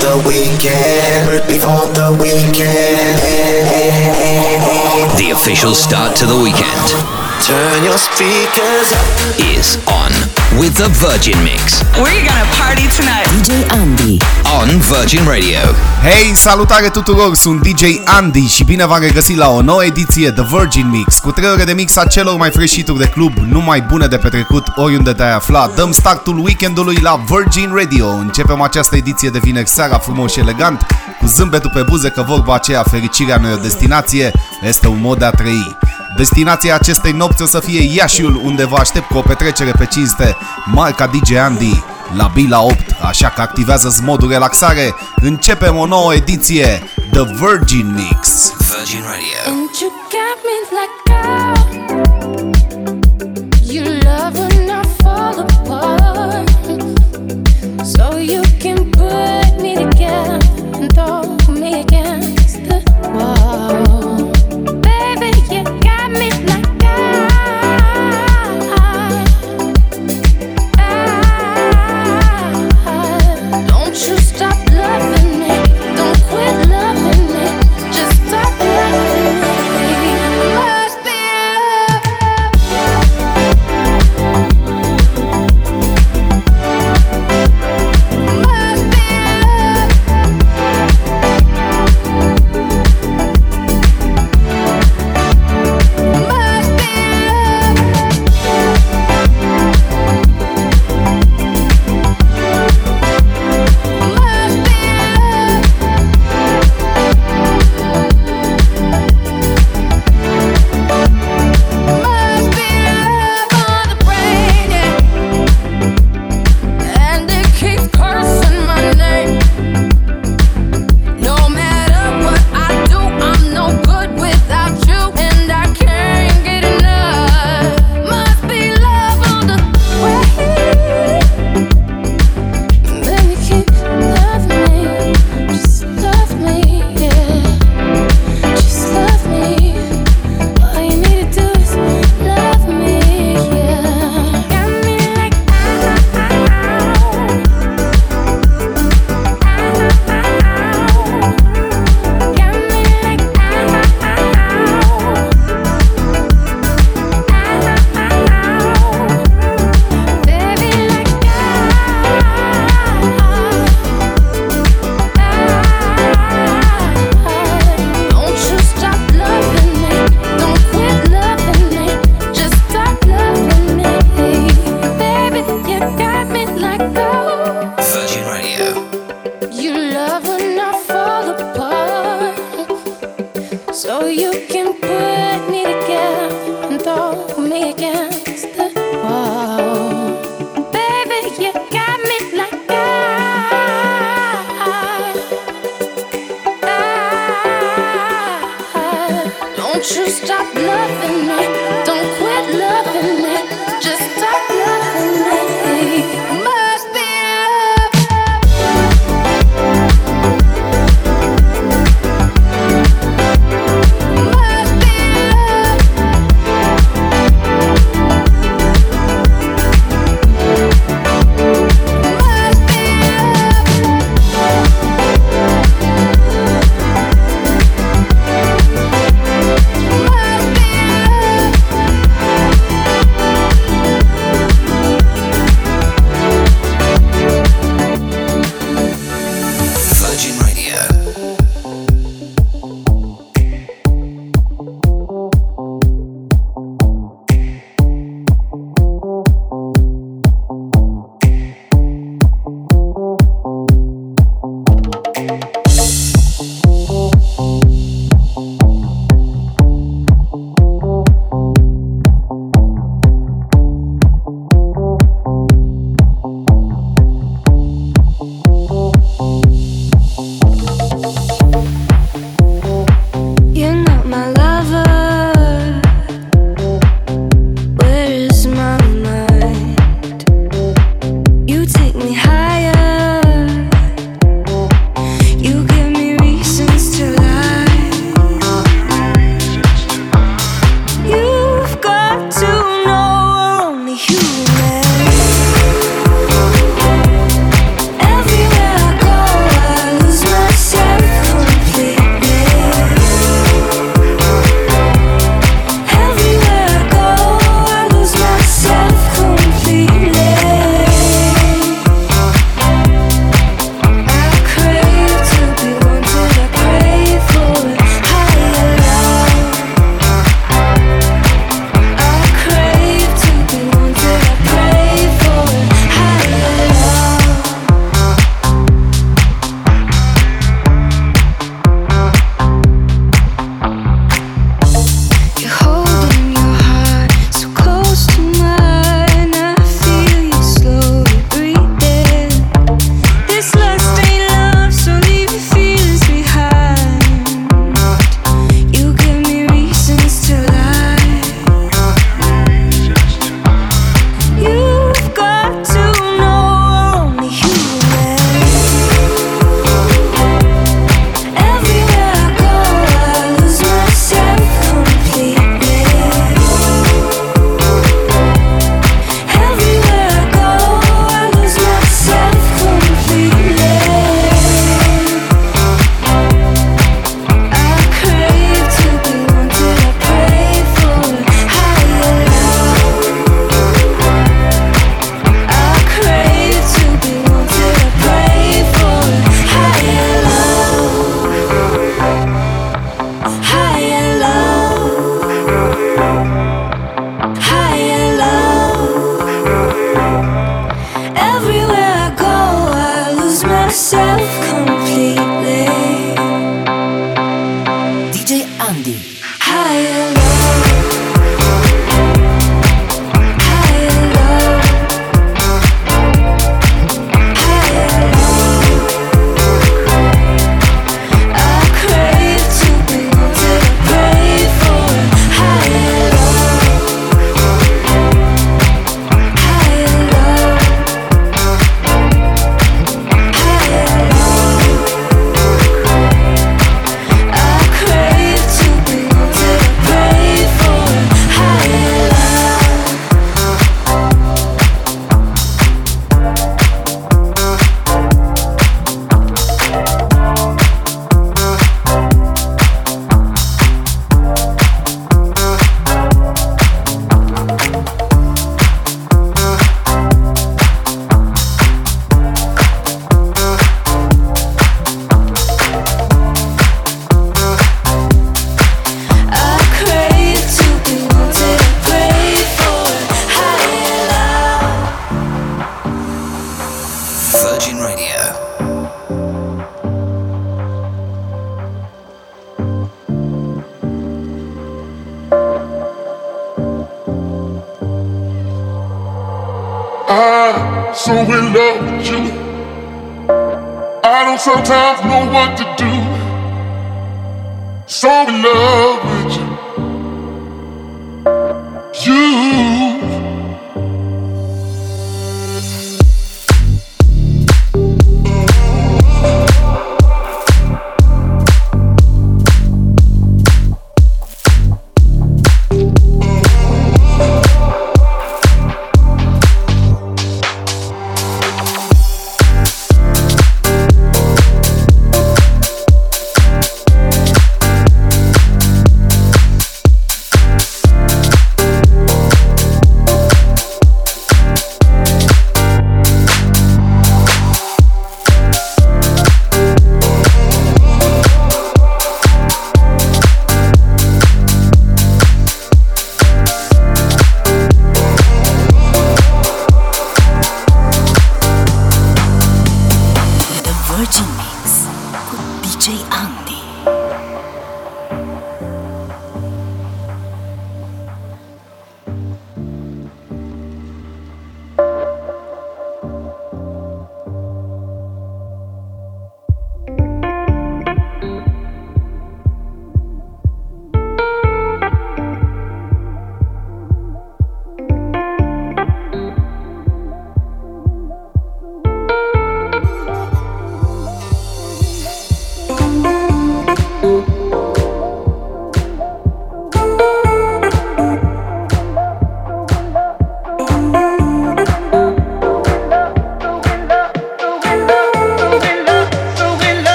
the weekend, before the weekend. The official start to the weekend. Turn your speakers up. Is on with the Virgin Mix. We're gonna party tonight. DJ Andy. On Virgin Radio. Hei, salutare tuturor, sunt DJ Andy și bine v-am regăsit la o nouă ediție The Virgin Mix cu 3 ore de mix a celor mai freșituri de club, numai bune de petrecut oriunde te-ai aflat. Dăm startul weekendului la Virgin Radio. Începem această ediție de vineri seara frumos și elegant cu zâmbetul pe buze că vorba aceea fericirea nu e o destinație, este un mod de a trăi. Destinația acestei nopți o să fie Iașiul, unde vă aștept cu o petrecere pe cinste, marca DJ Andy, la Bila 8, așa că activează modul relaxare. Începem o nouă ediție, The Virgin Mix. Virgin Radio. And you got me like oh, you love when I fall apart, so you can put me together and throw me against the wall. Baby, you got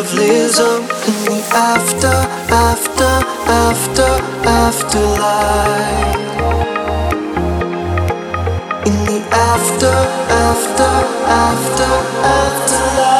love lives on in the after, after, after, afterlife. In the after, after, after, afterlife.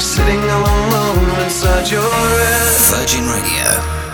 sitting alone inside your head. Virgin Radio.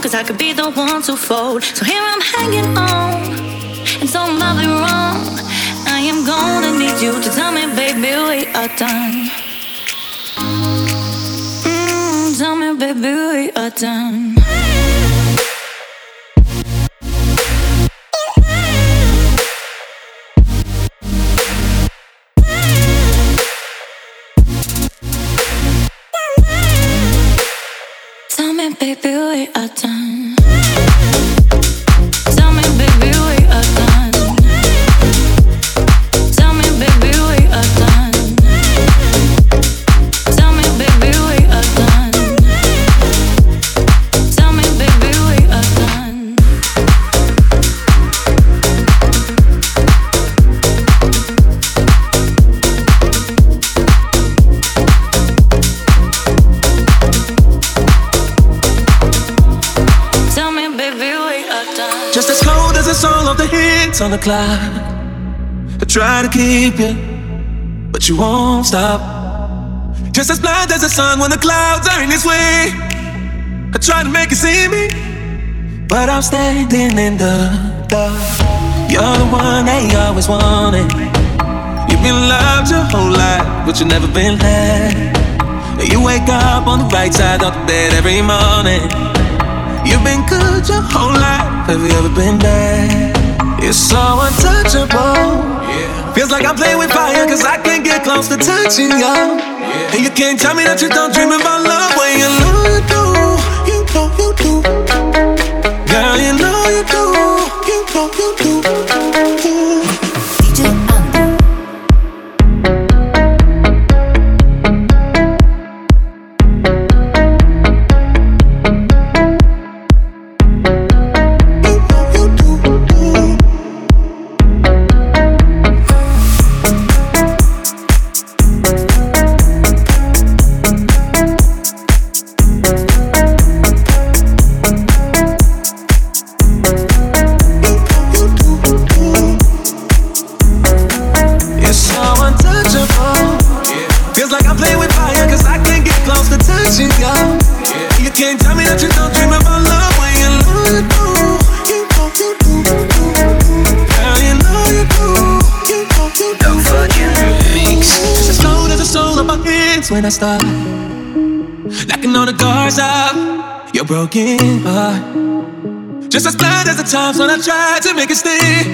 Cause I could be the one to fold. So here I'm hanging on, and so I've been wrong. I am gonna need you to tell me, baby, we are done. Mm, tell me, baby, we are done. Baby, we are done. On the clock. I try to keep you, but you won't stop. Just as blind as the sun when the clouds are in its way. I try to make you see me, but I'm standing in the dark. You're the one they always wanted. You've been loved your whole life, but you've never been had. You wake up on the right side of the bed every morning. You've been good your whole life. Have you ever been bad? You're so untouchable. Feels like I'm playing with fire, cause I can't get close to touching you. And you can't tell me that you don't dream about love when you know when I. Knocking on the doors of your broken heart. Just as blind as the times when I tried to make it stay.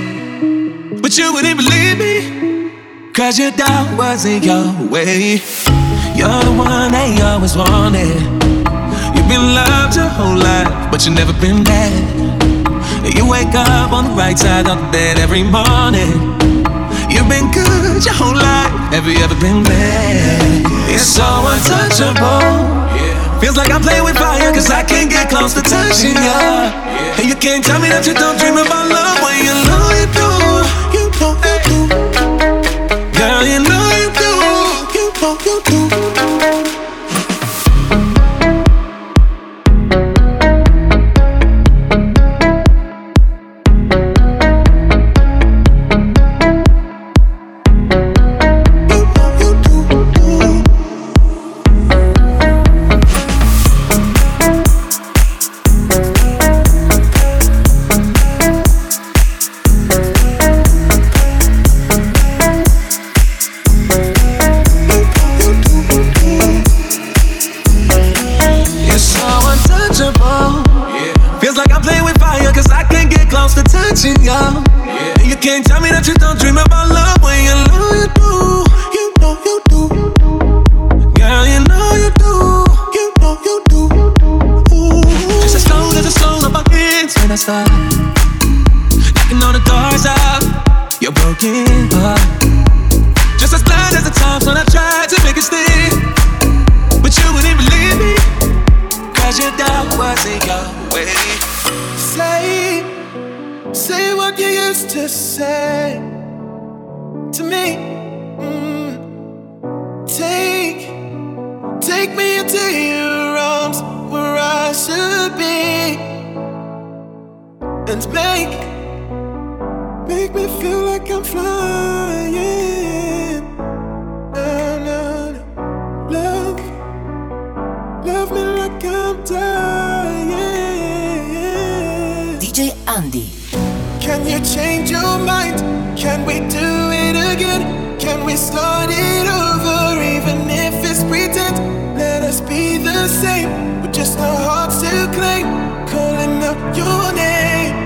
But you wouldn't believe me. Cause your doubt wasn't your way. You're the one they always wanted. You've been loved your whole life, but you've never been bad. You wake up on the right side of the bed every morning. You've been good your whole life. Have you ever been bad? You're so untouchable. Feels like I'm playing with fire, cause I can't get close to touching you. And you can't tell me that you don't dream about love when you know you do. You know you do. Girl, you know DJ Andi. Can you change your mind? Can we do it again? Can we start it over, even if it's pretend? Let us be the same, with just our hearts to claim, calling out your name.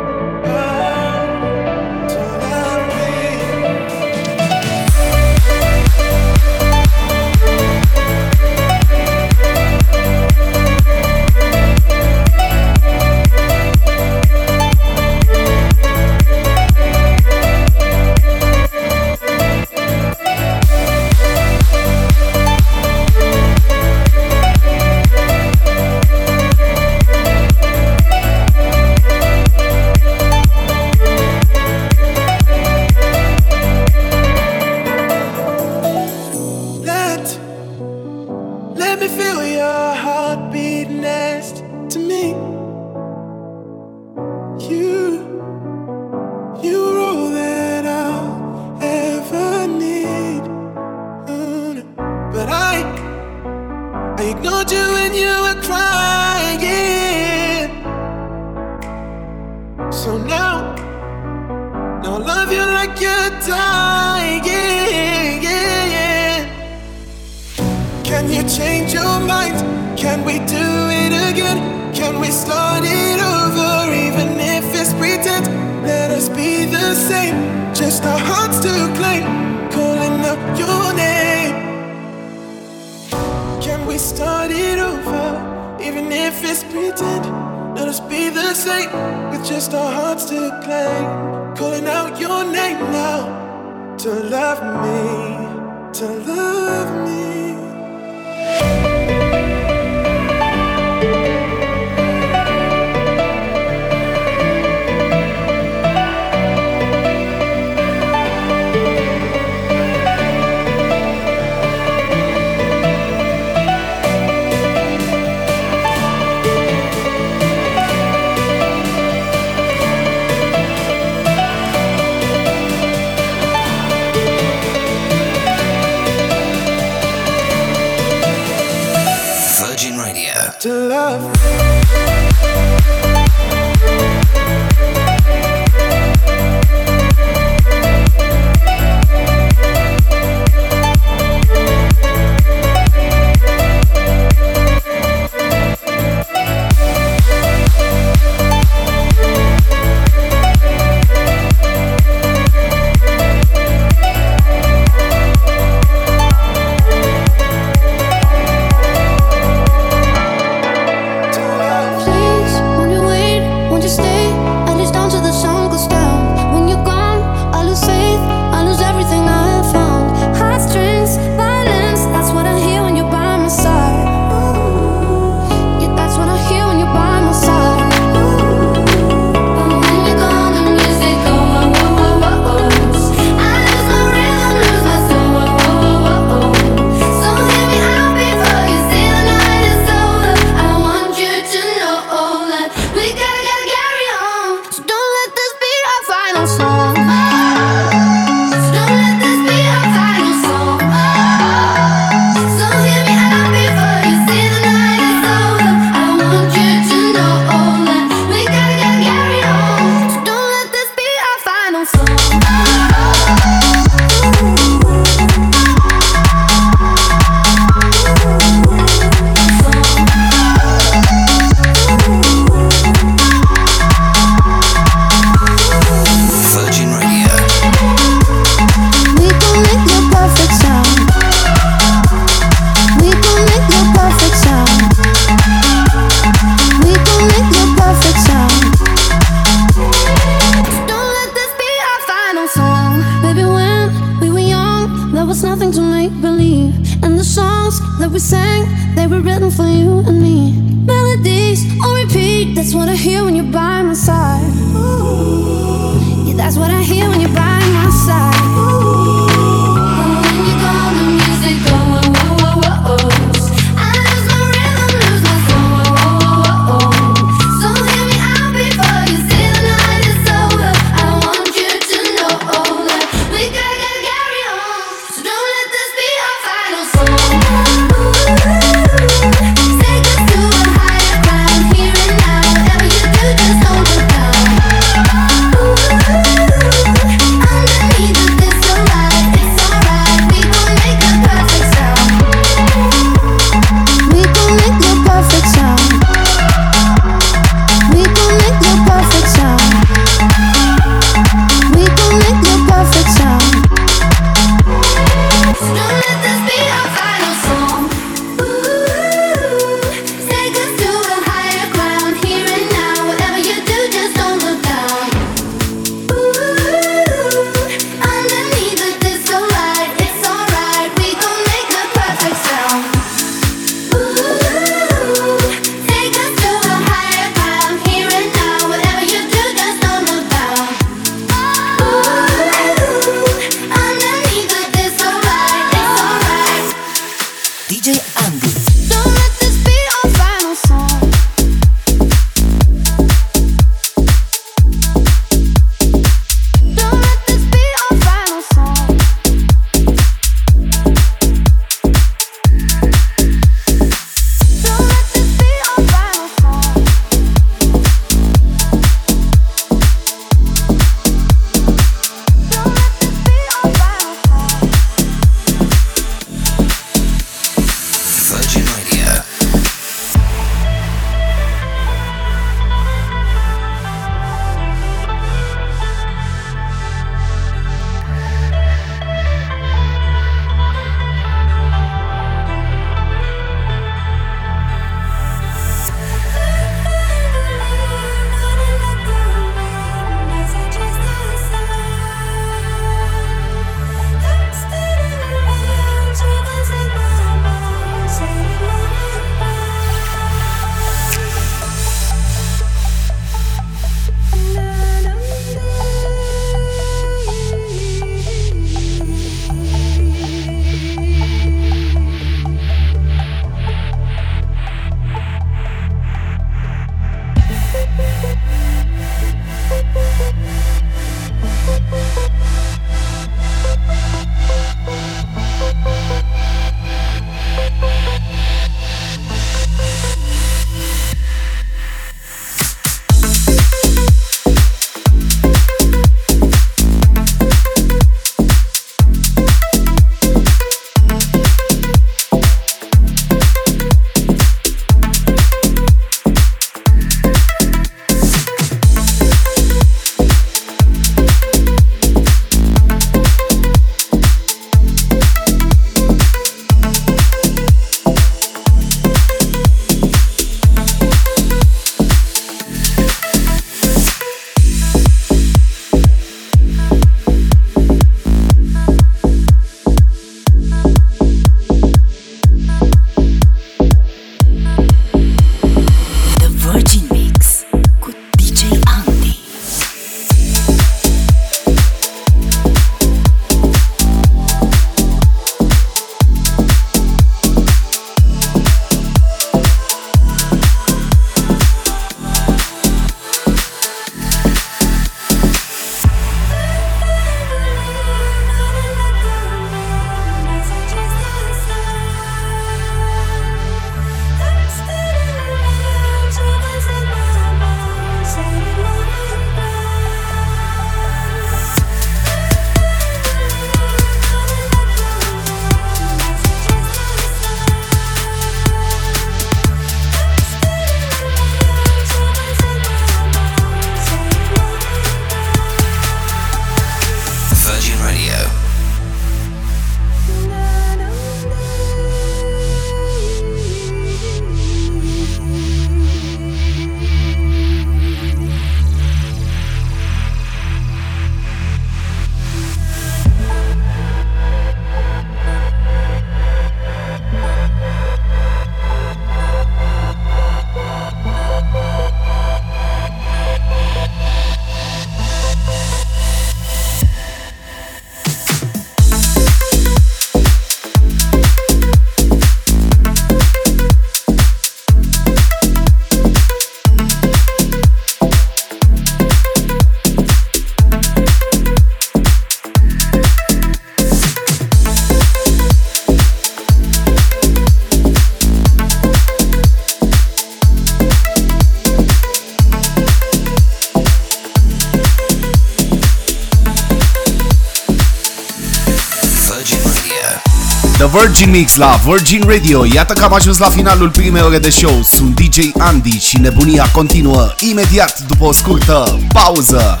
Virgin Mix la Virgin Radio Iată că am ajuns la finalul primei ore de show Sunt DJ Andy și nebunia continuă Imediat după o scurtă pauză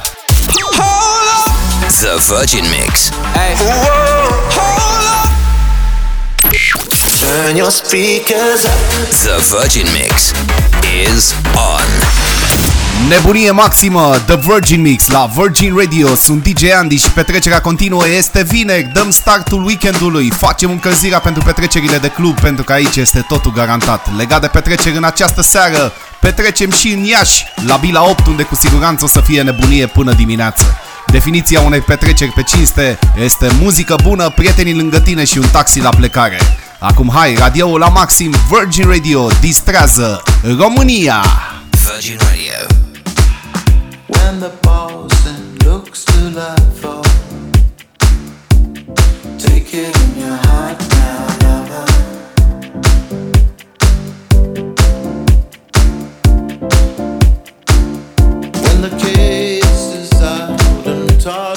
The Virgin Mix. Turn your speakers up. The Virgin Mix is on. Nebunie maximă The Virgin Mix la Virgin Radio Sunt DJ Andy și petrecerea continuă Este vineri, dăm startul weekendului Facem încălzirea pentru petrecerile de club Pentru că aici este totul garantat Legat de petreceri în această seară Petrecem și în Iași La Bila 8 unde cu siguranță o să fie nebunie până dimineață Definiția unei petreceri pe cinste este muzică bună, prietenii lângă tine și un taxi la plecare. Acum hai, radioul la maxim, Virgin Radio distrează România! Virgin Radio. When the Boston looks to for. Take it in your heart now, lover. When the kiss is out and taught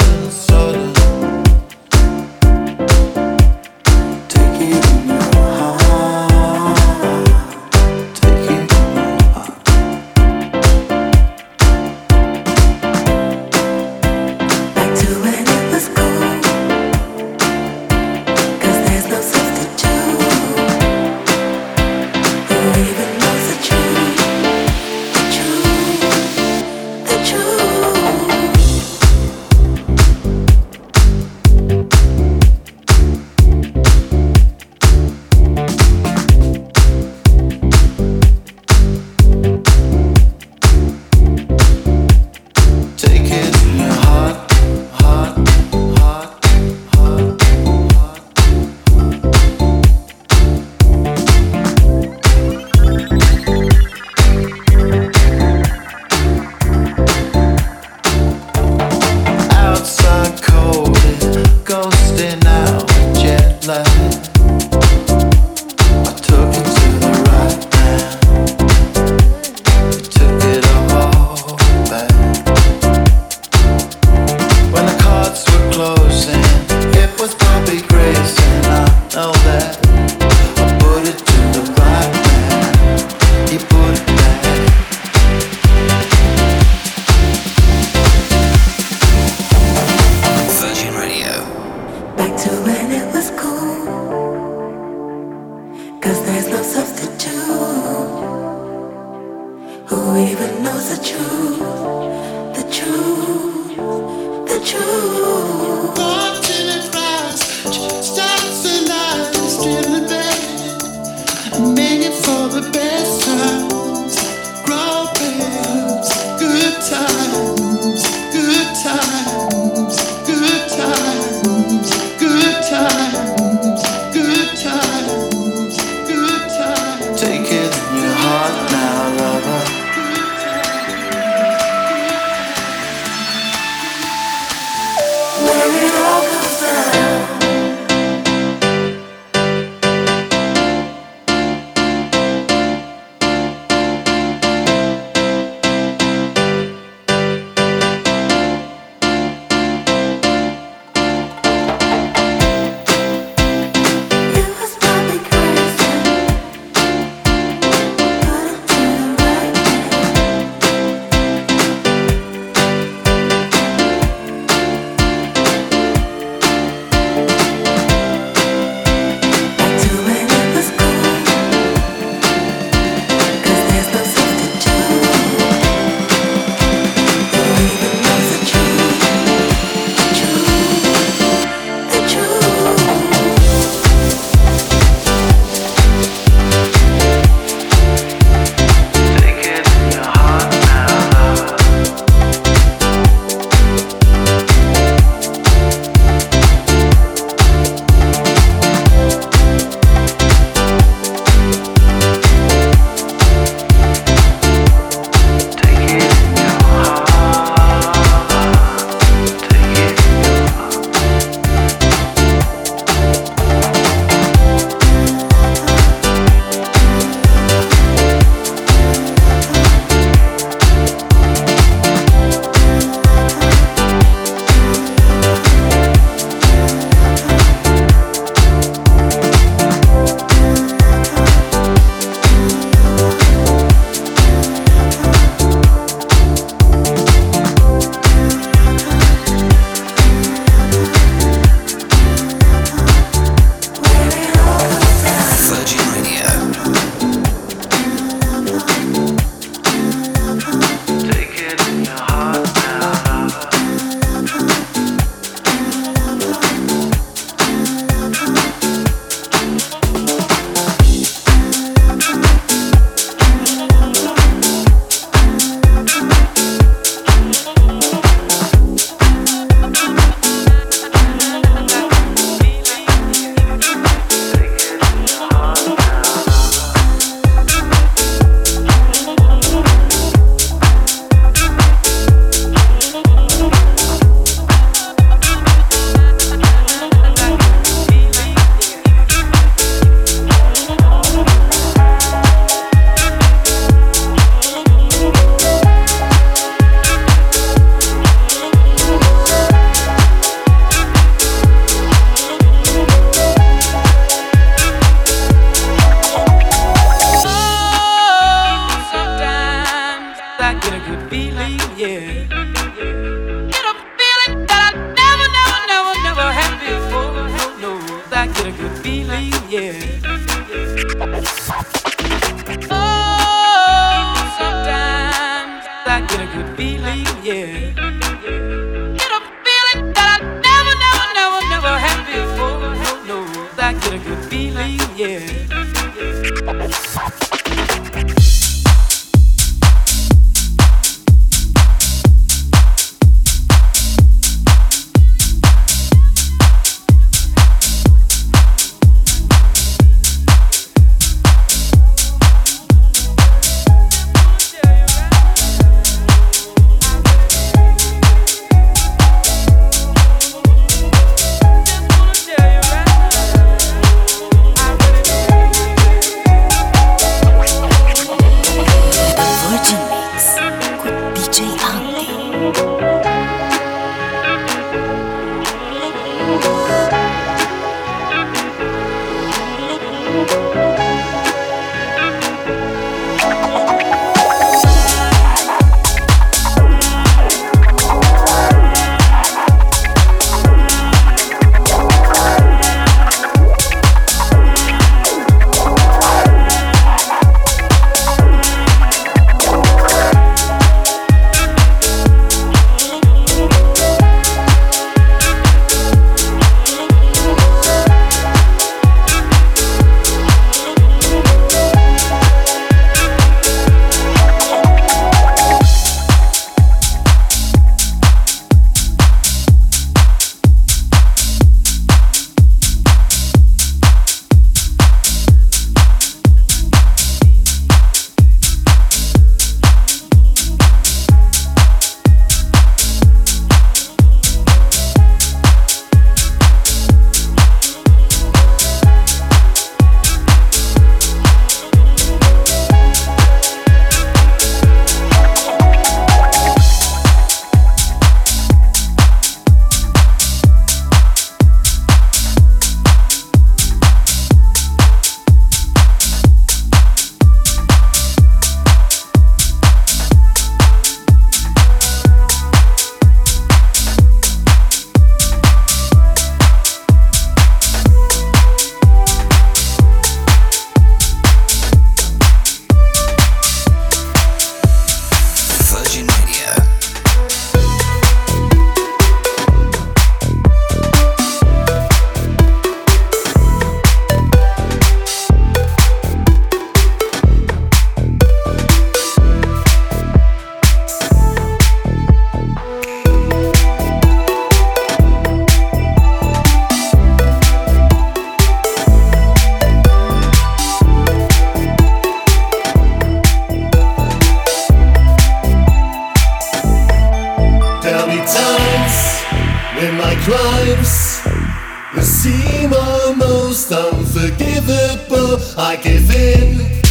I give in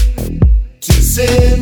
to sin.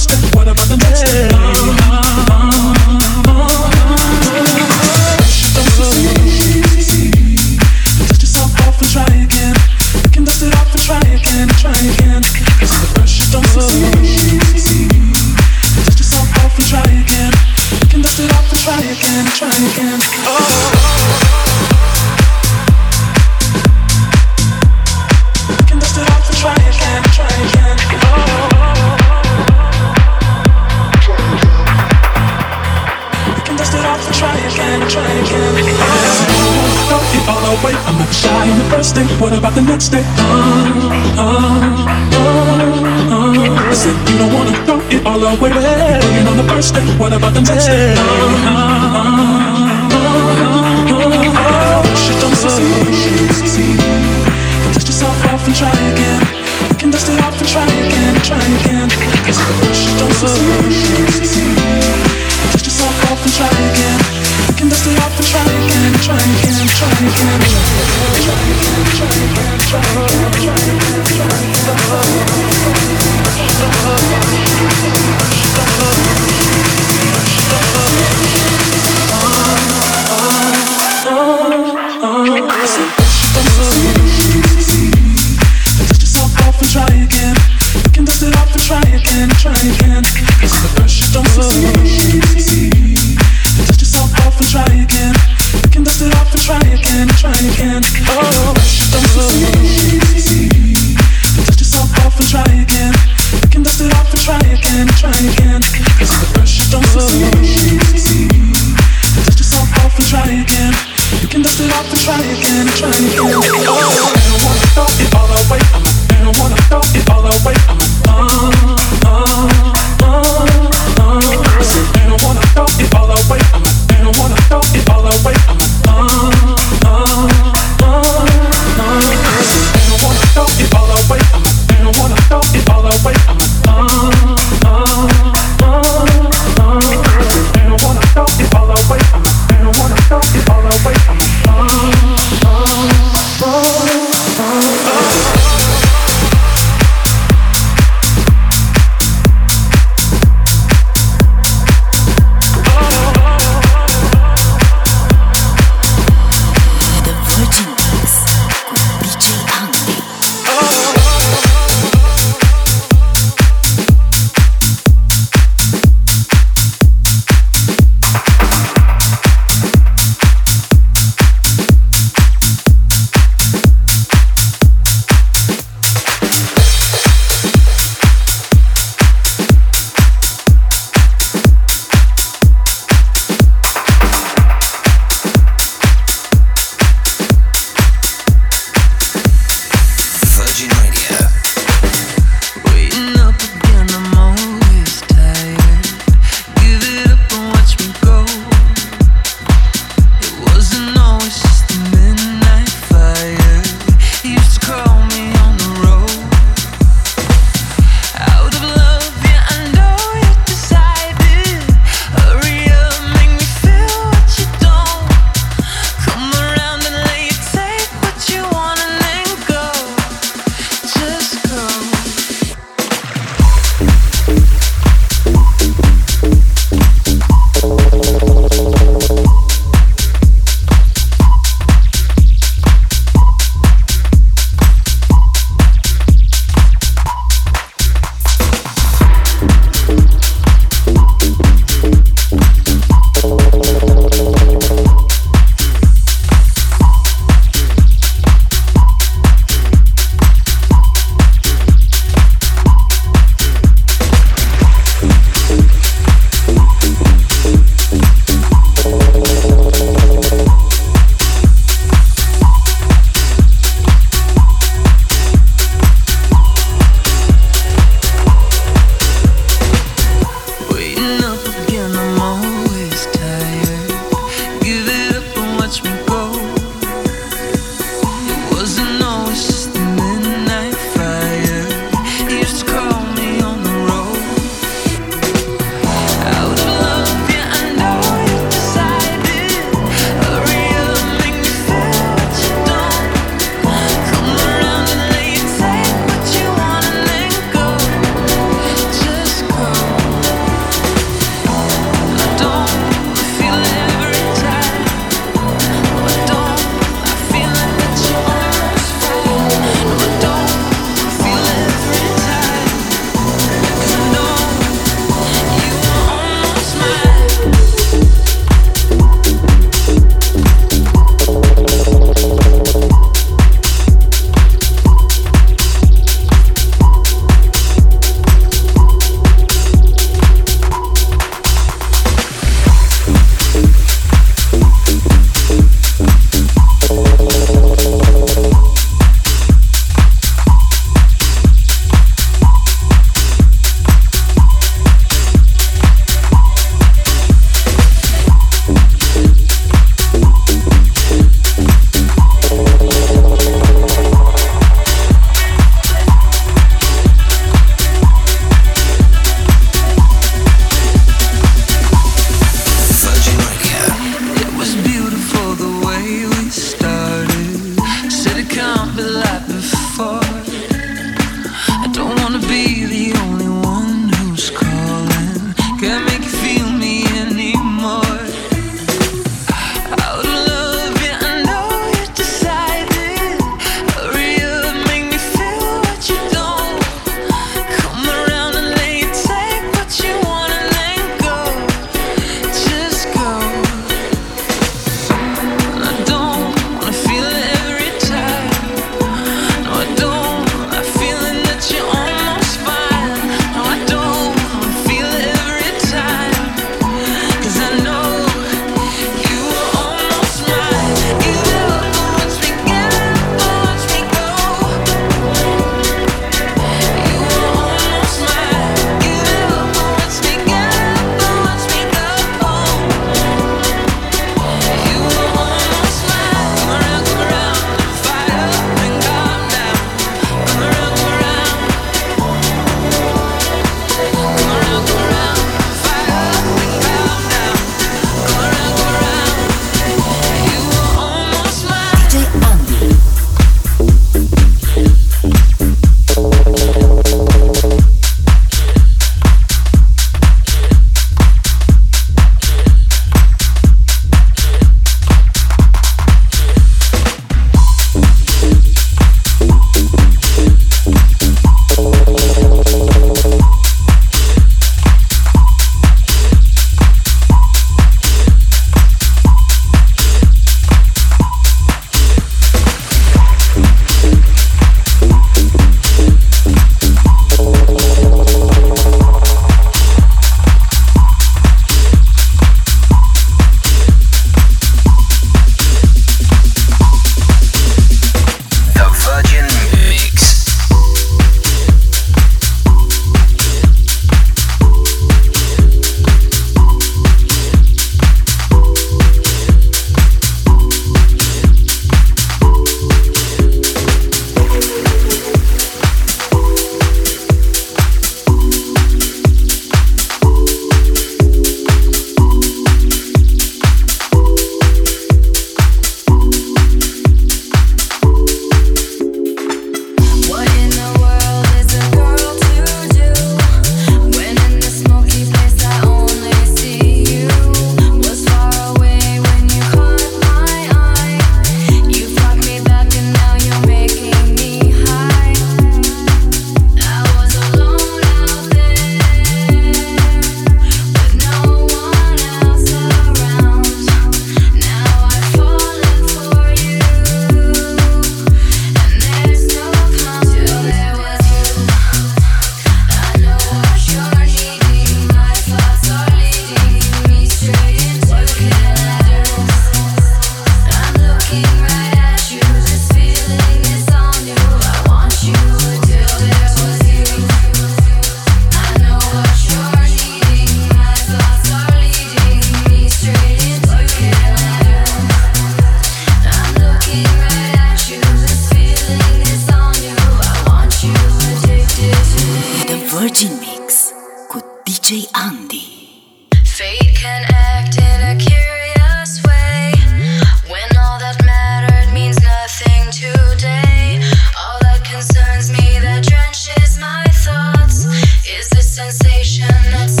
Sensation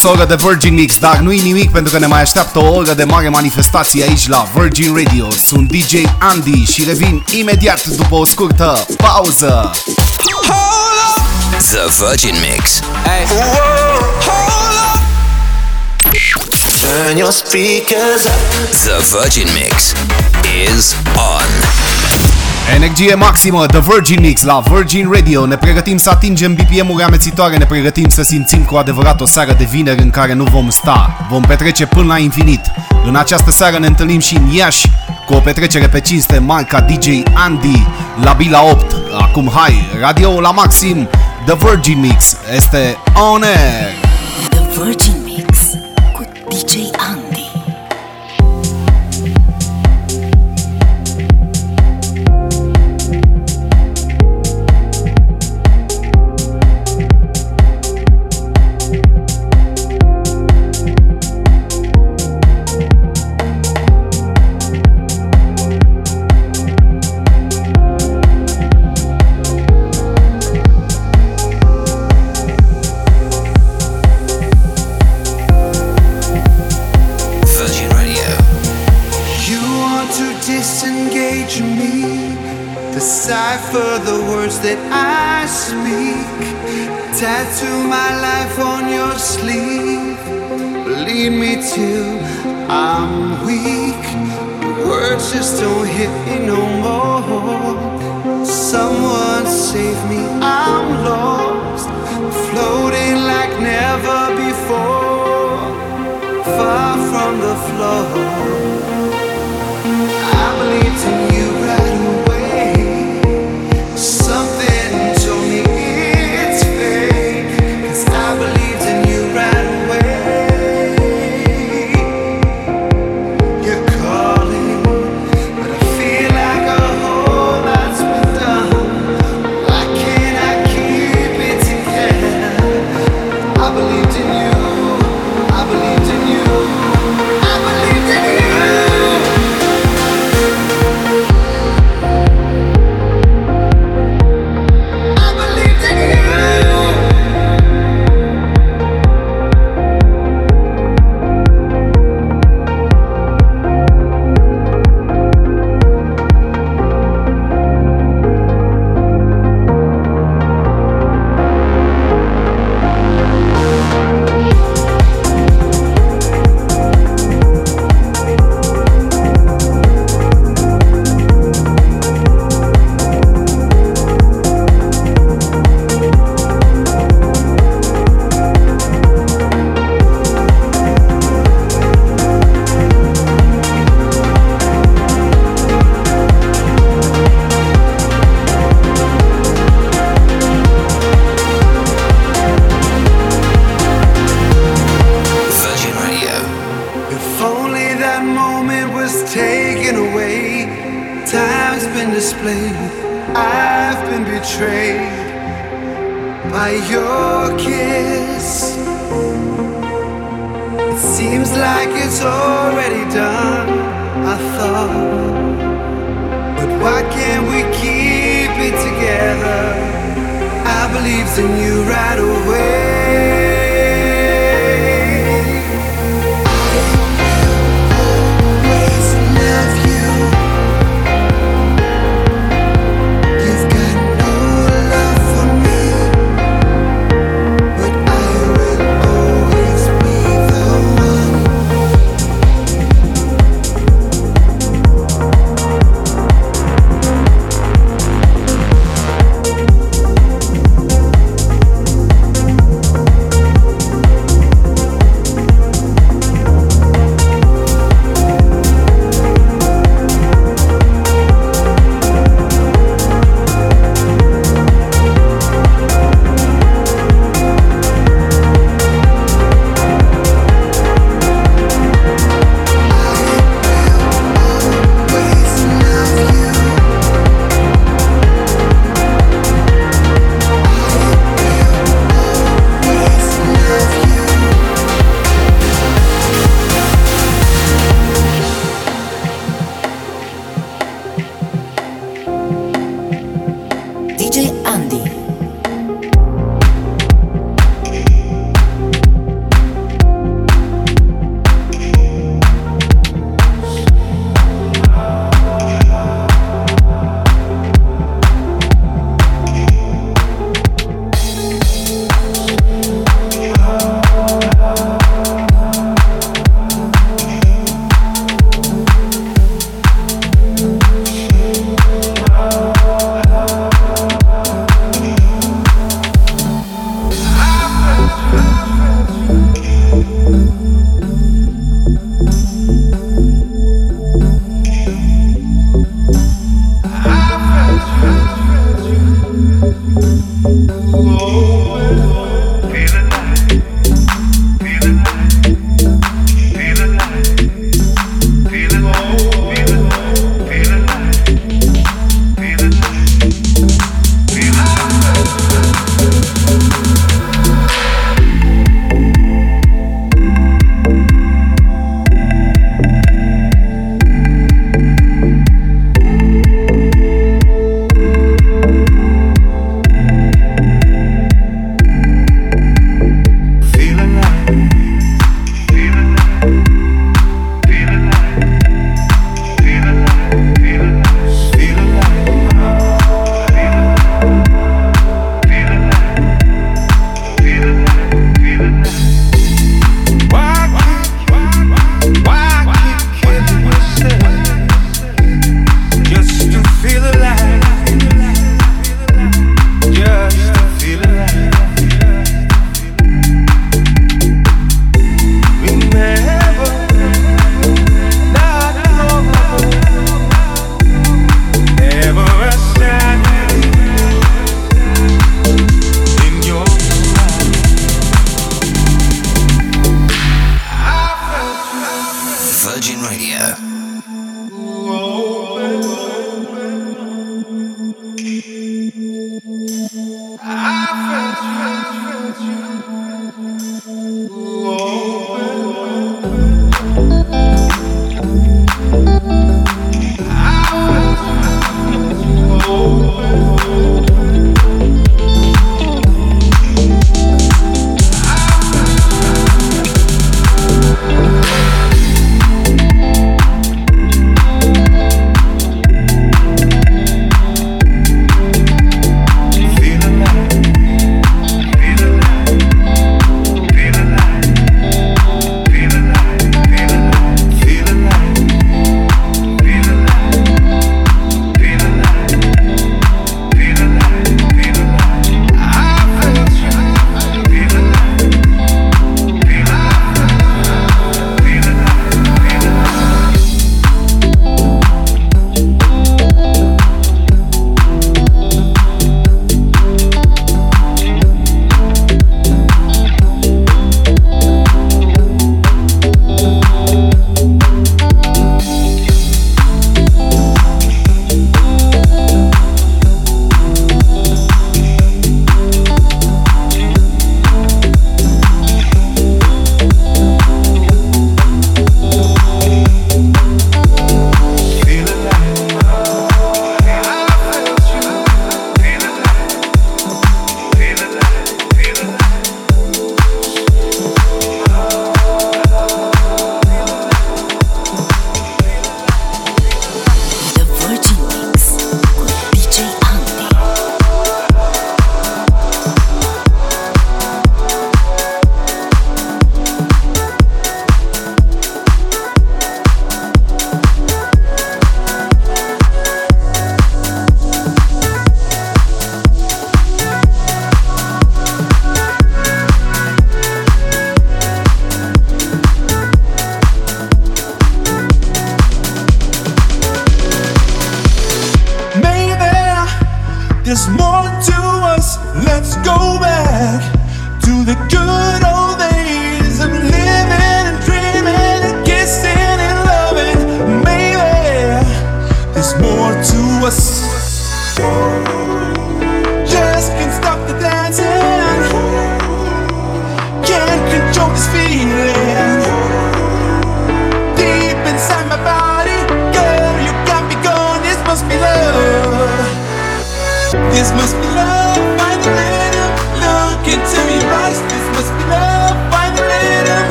S-a mai dus o oră de Virgin Mix, dar nu-i nimic pentru că ne mai așteaptă o oră de mare manifestație aici la Virgin Radio. Sunt DJ Andy și revin imediat după o scurtă pauză. The Virgin Mix. Turn your speakers up. The Virgin Mix is on. Energie maximă, The Virgin Mix la Virgin Radio. Ne pregătim să atingem BPM-uri amețitoare Ne pregătim să simțim cu adevărat o seară de vineri În care nu vom sta. Vom petrece până la infinit. În această seară ne întâlnim și în Iași Cu o petrecere pe cinste marca DJ Andy La Bila 8 Acum hai, radio la maxim The Virgin Mix este on air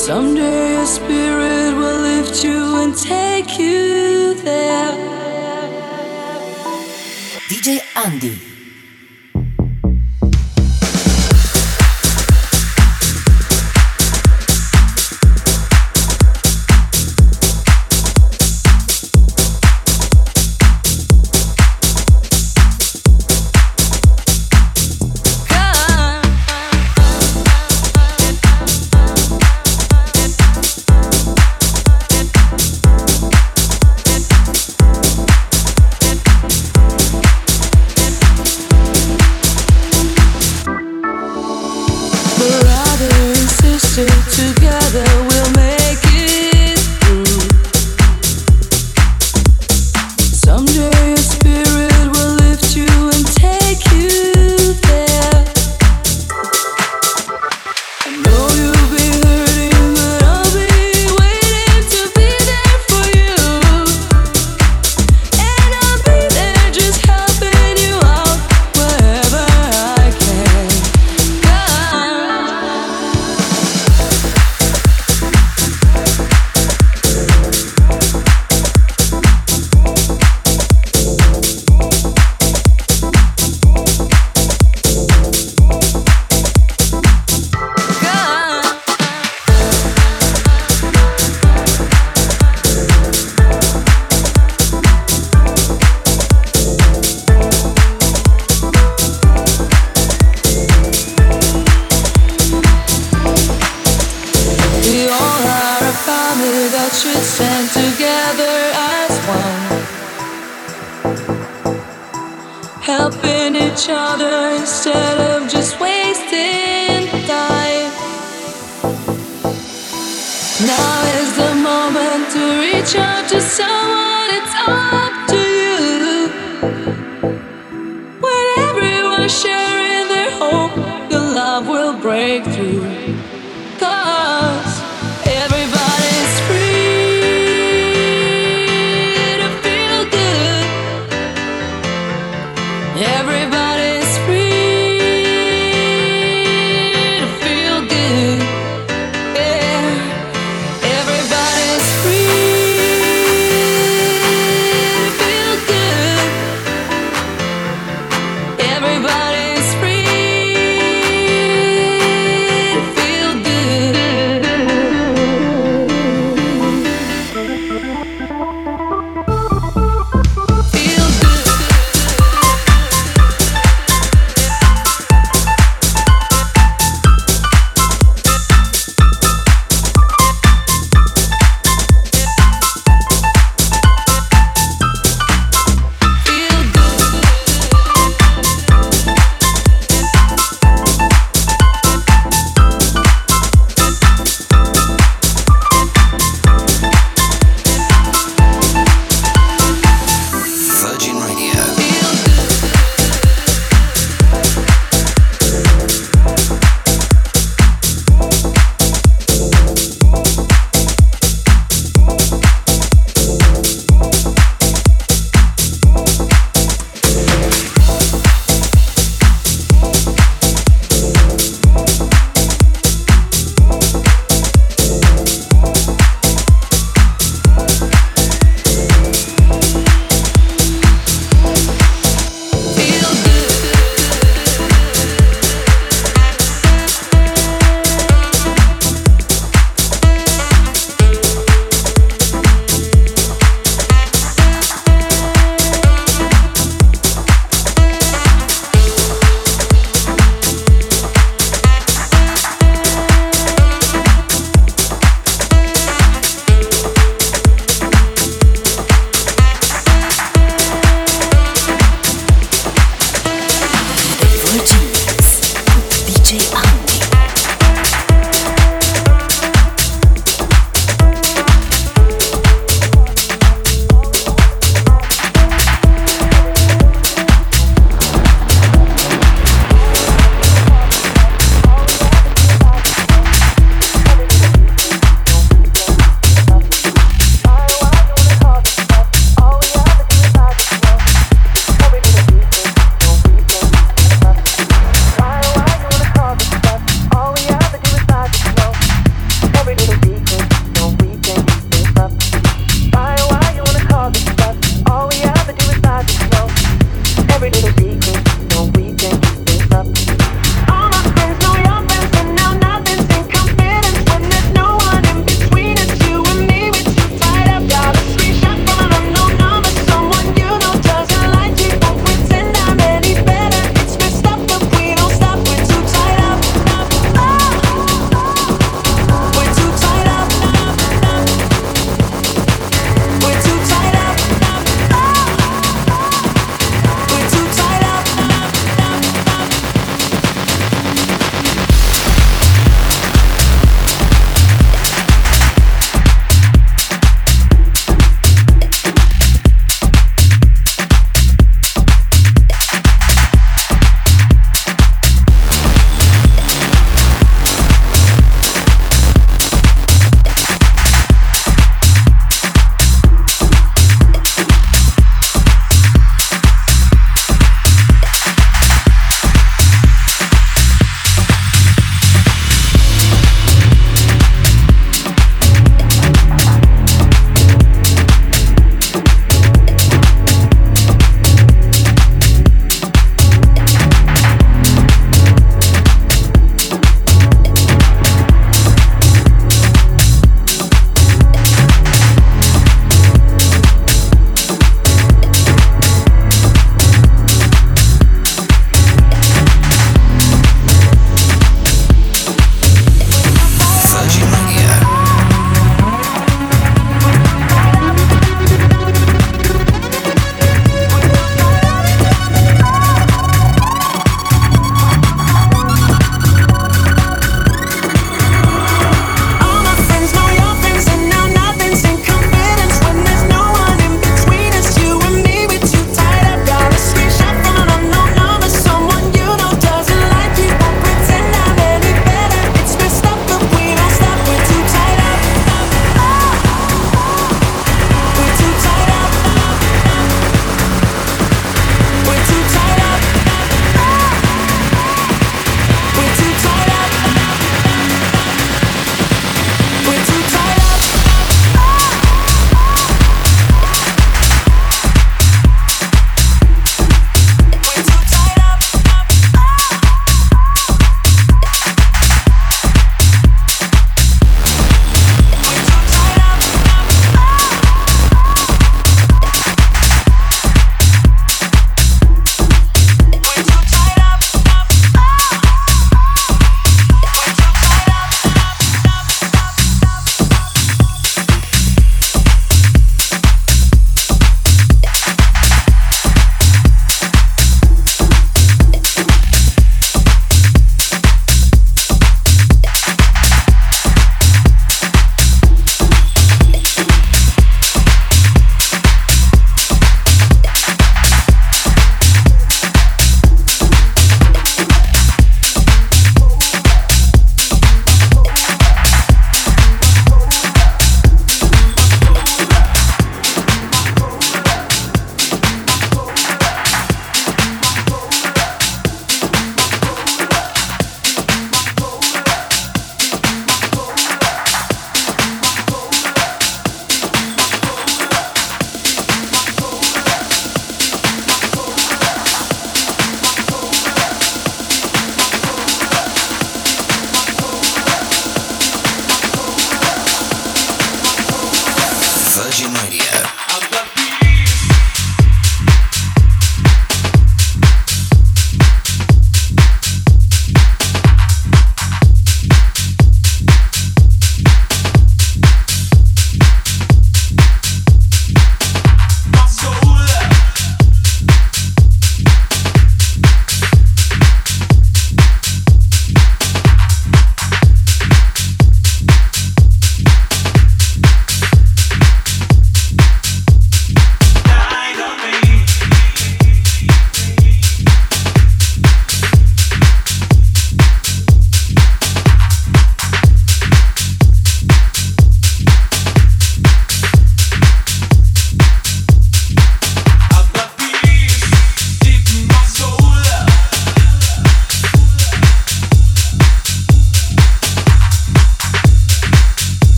Someday a spirit will lift you and take you there. DJ Andi.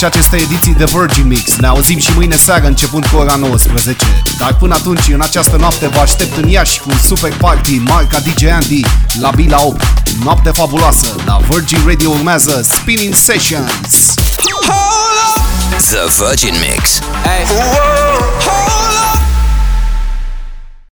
Și acestei ediții de Virgin Mix. Ne auzim și mâine seară începând cu ora 19. Dar până atunci, în această noapte, vă aștept în Iași cu un super party în marca DJ Andy la Bila 8. Noapte fabuloasă, la Virgin Radio urmează Spinning Sessions. The Virgin Mix. Hey. Whoa,